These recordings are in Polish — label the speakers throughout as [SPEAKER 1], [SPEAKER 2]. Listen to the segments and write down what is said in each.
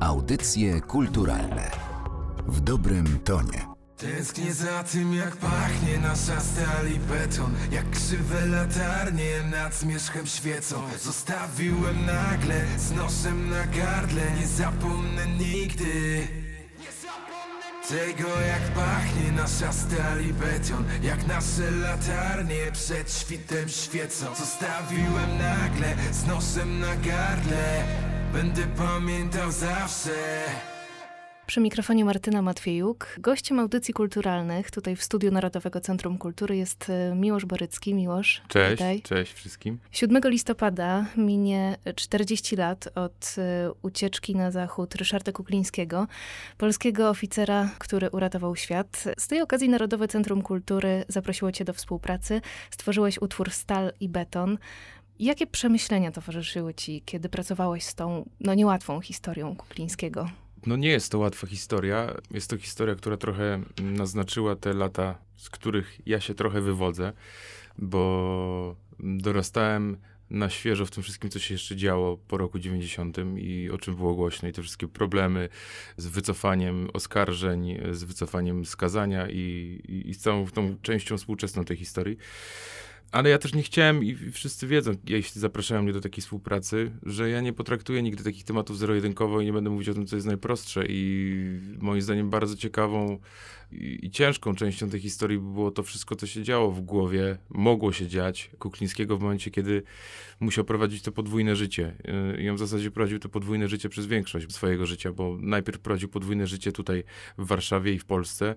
[SPEAKER 1] Audycje kulturalne. W dobrym tonie.
[SPEAKER 2] Tęsknię za tym jak pachnie nasza stal i beton. Jak krzywe latarnie nad zmierzchem świecą. Zostawiłem nagle z nosem na gardle. Nie zapomnę nigdy tego jak pachnie nasza stal i beton. Jak nasze latarnie przed świtem świecą. Zostawiłem nagle z nosem na gardle Będę pamiętał zawsze
[SPEAKER 3] Przy mikrofonie Martyna Matwiejuk. Gościem audycji kulturalnych tutaj w Studiu Narodowego Centrum Kultury jest e, Miłosz Borycki. Miłosz,
[SPEAKER 4] Cześć,
[SPEAKER 3] witaj.
[SPEAKER 4] cześć wszystkim.
[SPEAKER 3] 7 listopada minie 40 lat od e, ucieczki na zachód Ryszarda Kuklińskiego, polskiego oficera, który uratował świat. Z tej okazji Narodowe Centrum Kultury zaprosiło cię do współpracy. Stworzyłeś utwór Stal i Beton. Jakie przemyślenia towarzyszyły ci, kiedy pracowałeś z tą no, niełatwą historią Kuklińskiego?
[SPEAKER 4] No nie jest to łatwa historia. Jest to historia, która trochę naznaczyła te lata, z których ja się trochę wywodzę, bo dorastałem na świeżo w tym wszystkim, co się jeszcze działo po roku 90 i o czym było głośno i te wszystkie problemy z wycofaniem oskarżeń, z wycofaniem skazania i, i, i z całą tą częścią współczesną tej historii. Ale ja też nie chciałem i wszyscy wiedzą, jeśli zapraszają mnie do takiej współpracy, że ja nie potraktuję nigdy takich tematów zero-jedynkowo i nie będę mówić o tym, co jest najprostsze. I moim zdaniem bardzo ciekawą i, ciężką częścią tej historii było to wszystko, co się działo w głowie, mogło się dziać Kuklińskiego w momencie, kiedy musiał prowadzić to podwójne życie. I on w zasadzie prowadził to podwójne życie przez większość swojego życia, bo najpierw prowadził podwójne życie tutaj w Warszawie i w Polsce,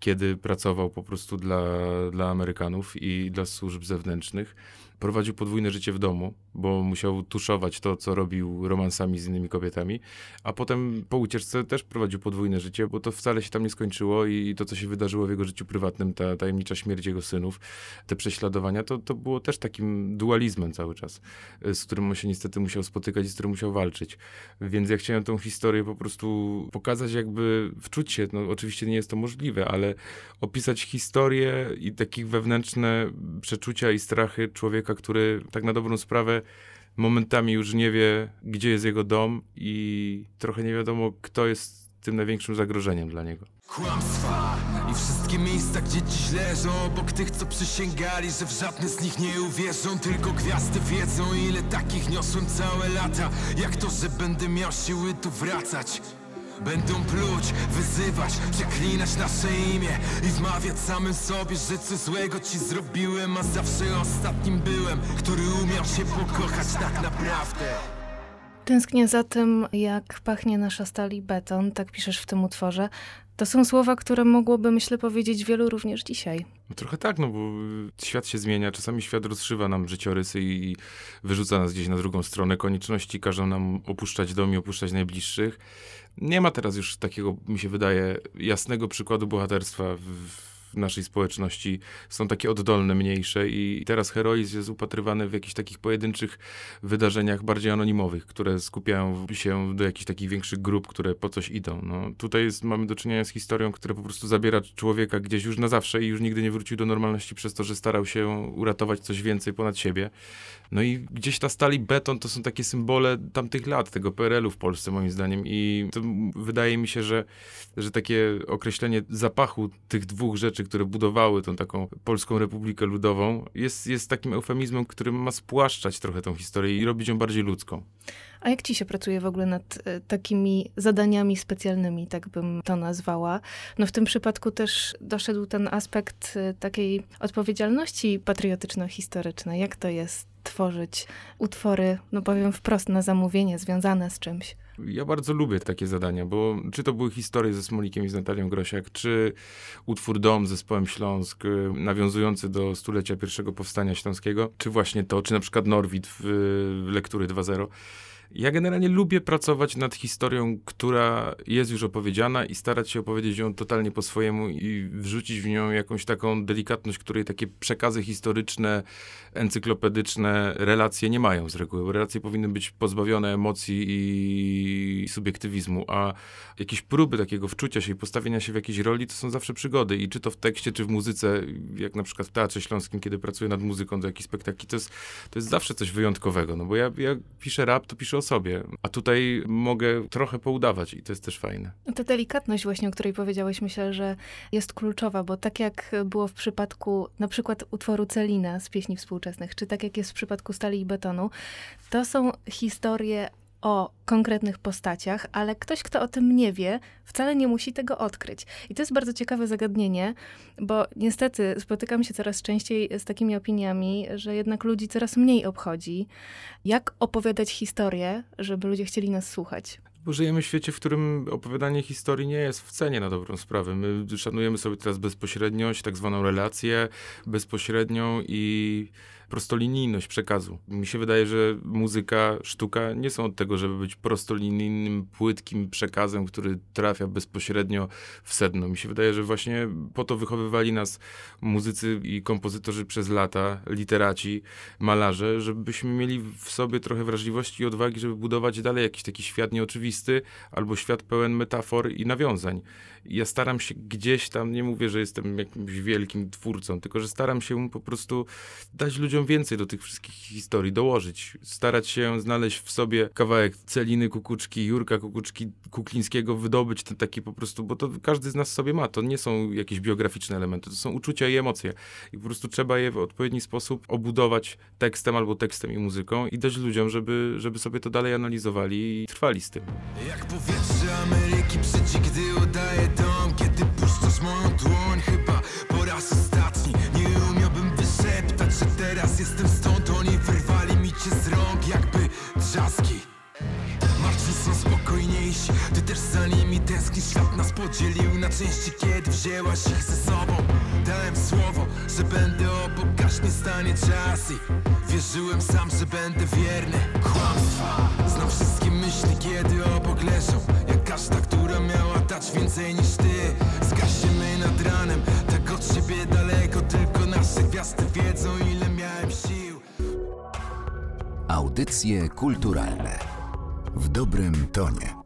[SPEAKER 4] kiedy pracował po prostu dla, dla Amerykanów i dla służb zewnętrznych. Prowadził podwójne życie w domu, bo musiał tuszować to, co robił romansami z innymi kobietami, a potem po ucieczce też prowadził podwójne życie, bo to wcale się tam nie skończyło i to, co się wydarzyło w jego życiu prywatnym, ta tajemnicza śmierć jego synów, te prześladowania, to, to było też takim dualizmem cały czas, z którym on się niestety musiał spotykać i z którym musiał walczyć. Więc ja chciałem tą historię po prostu pokazać, jakby wczuć się, no oczywiście nie jest to możliwe, ale opisać historię i takich wewnętrzne przeczucia i strachy człowieka, który tak na dobrą sprawę momentami już nie wie, gdzie jest jego dom i trochę nie wiadomo, kto jest tym największym zagrożeniem dla niego.
[SPEAKER 2] Kłamstwa i wszystkie miejsca, gdzie dziś leżą Obok tych, co przysięgali, że w żadne z nich nie uwierzą. Tylko gwiazdy wiedzą, ile takich niosłem całe lata. Jak to, że będę miał siły tu wracać Będą pluć, wyzywać, przeklinać nasze imię I wmawiać samym sobie, że coś złego ci zrobiłem A zawsze ostatnim byłem, który umiał się pokochać tak naprawdę
[SPEAKER 3] Tęsknię za tym, jak pachnie nasza stal i beton, tak piszesz w tym utworze. To są słowa, które mogłoby, myślę, powiedzieć wielu również dzisiaj.
[SPEAKER 4] No trochę tak, no bo świat się zmienia, czasami świat rozszywa nam życiorysy i wyrzuca nas gdzieś na drugą stronę. Konieczności każą nam opuszczać dom i opuszczać najbliższych. Nie ma teraz już takiego, mi się wydaje, jasnego przykładu bohaterstwa w, w naszej społeczności są takie oddolne, mniejsze i teraz heroizm jest upatrywany w jakichś takich pojedynczych wydarzeniach bardziej anonimowych, które skupiają się do jakichś takich większych grup, które po coś idą. No, tutaj jest, mamy do czynienia z historią, która po prostu zabiera człowieka gdzieś już na zawsze i już nigdy nie wrócił do normalności przez to, że starał się uratować coś więcej ponad siebie. No i gdzieś ta stali beton to są takie symbole tamtych lat, tego PRL-u w Polsce moim zdaniem i wydaje mi się, że, że takie określenie zapachu tych dwóch rzeczy, które budowały tą taką Polską Republikę Ludową, jest, jest takim eufemizmem, który ma spłaszczać trochę tą historię i robić ją bardziej ludzką.
[SPEAKER 3] A jak ci się pracuje w ogóle nad e, takimi zadaniami specjalnymi, tak bym to nazwała? No w tym przypadku też doszedł ten aspekt e, takiej odpowiedzialności patriotyczno-historycznej. Jak to jest tworzyć utwory, no powiem wprost, na zamówienie, związane z czymś?
[SPEAKER 4] Ja bardzo lubię takie zadania, bo czy to były historie ze Smolikiem i z Natalią Grosiak, czy utwór Dom z zespołem Śląsk, y, nawiązujący do stulecia pierwszego powstania śląskiego, czy właśnie to, czy na przykład Norwid w, w lektury 2.0. Ja generalnie lubię pracować nad historią, która jest już opowiedziana i starać się opowiedzieć ją totalnie po swojemu i wrzucić w nią jakąś taką delikatność, której takie przekazy historyczne, encyklopedyczne relacje nie mają z reguły. Relacje powinny być pozbawione emocji i subiektywizmu, a jakieś próby takiego wczucia się i postawienia się w jakiejś roli to są zawsze przygody i czy to w tekście, czy w muzyce, jak na przykład w Teatrze Śląskim, kiedy pracuję nad muzyką do jakichś spektakli, to jest, to jest zawsze coś wyjątkowego, no bo ja, ja piszę rap, to piszę o sobie. A tutaj mogę trochę poudawać i to jest też fajne.
[SPEAKER 3] Ta delikatność właśnie, o której powiedziałeś, myślę, że jest kluczowa, bo tak jak było w przypadku na przykład utworu Celina z pieśni współczesnych, czy tak jak jest w przypadku Stali i Betonu, to są historie o konkretnych postaciach, ale ktoś, kto o tym nie wie, wcale nie musi tego odkryć. I to jest bardzo ciekawe zagadnienie, bo niestety spotykam się coraz częściej z takimi opiniami, że jednak ludzi coraz mniej obchodzi, jak opowiadać historię, żeby ludzie chcieli nas słuchać.
[SPEAKER 4] Bo żyjemy w świecie, w którym opowiadanie historii nie jest w cenie na dobrą sprawę. My szanujemy sobie teraz bezpośredniość, tak zwaną relację bezpośrednią i prostolinijność przekazu. Mi się wydaje, że muzyka, sztuka nie są od tego, żeby być prostolinijnym, płytkim przekazem, który trafia bezpośrednio w sedno. Mi się wydaje, że właśnie po to wychowywali nas muzycy i kompozytorzy przez lata, literaci, malarze, żebyśmy mieli w sobie trochę wrażliwości i odwagi, żeby budować dalej jakiś taki świat nieoczywisty albo świat pełen metafor i nawiązań. Ja staram się gdzieś tam, nie mówię, że jestem jakimś wielkim twórcą, tylko że staram się po prostu dać ludziom ludziom więcej do tych wszystkich historii dołożyć. Starać się znaleźć w sobie kawałek Celiny Kukuczki, Jurka Kukuczki, Kuklińskiego, wydobyć ten taki po prostu, bo to każdy z nas sobie ma. To nie są jakieś biograficzne elementy, to są uczucia i emocje. I po prostu trzeba je w odpowiedni sposób obudować tekstem albo tekstem i muzyką i dać ludziom, żeby, żeby sobie to dalej analizowali i trwali z tym.
[SPEAKER 2] Jak powietrze Ameryki przeci, gdy dom, kiedy puszczasz moją dłoń, chyba części Kiedy wzięłaś ich ze sobą. Dałem słowo, że będę obok Aż nie stanie czas i Wierzyłem sam, że będę wierny. Kłamstwa. Znam wszystkie myśli, kiedy obok leżą. Jak każda, która miała dać więcej niż ty. Zgasimy nad ranem Tak od siebie daleko. Tylko nasze gwiazdy wiedzą ile miałem sił.
[SPEAKER 1] Audycje kulturalne w dobrym tonie.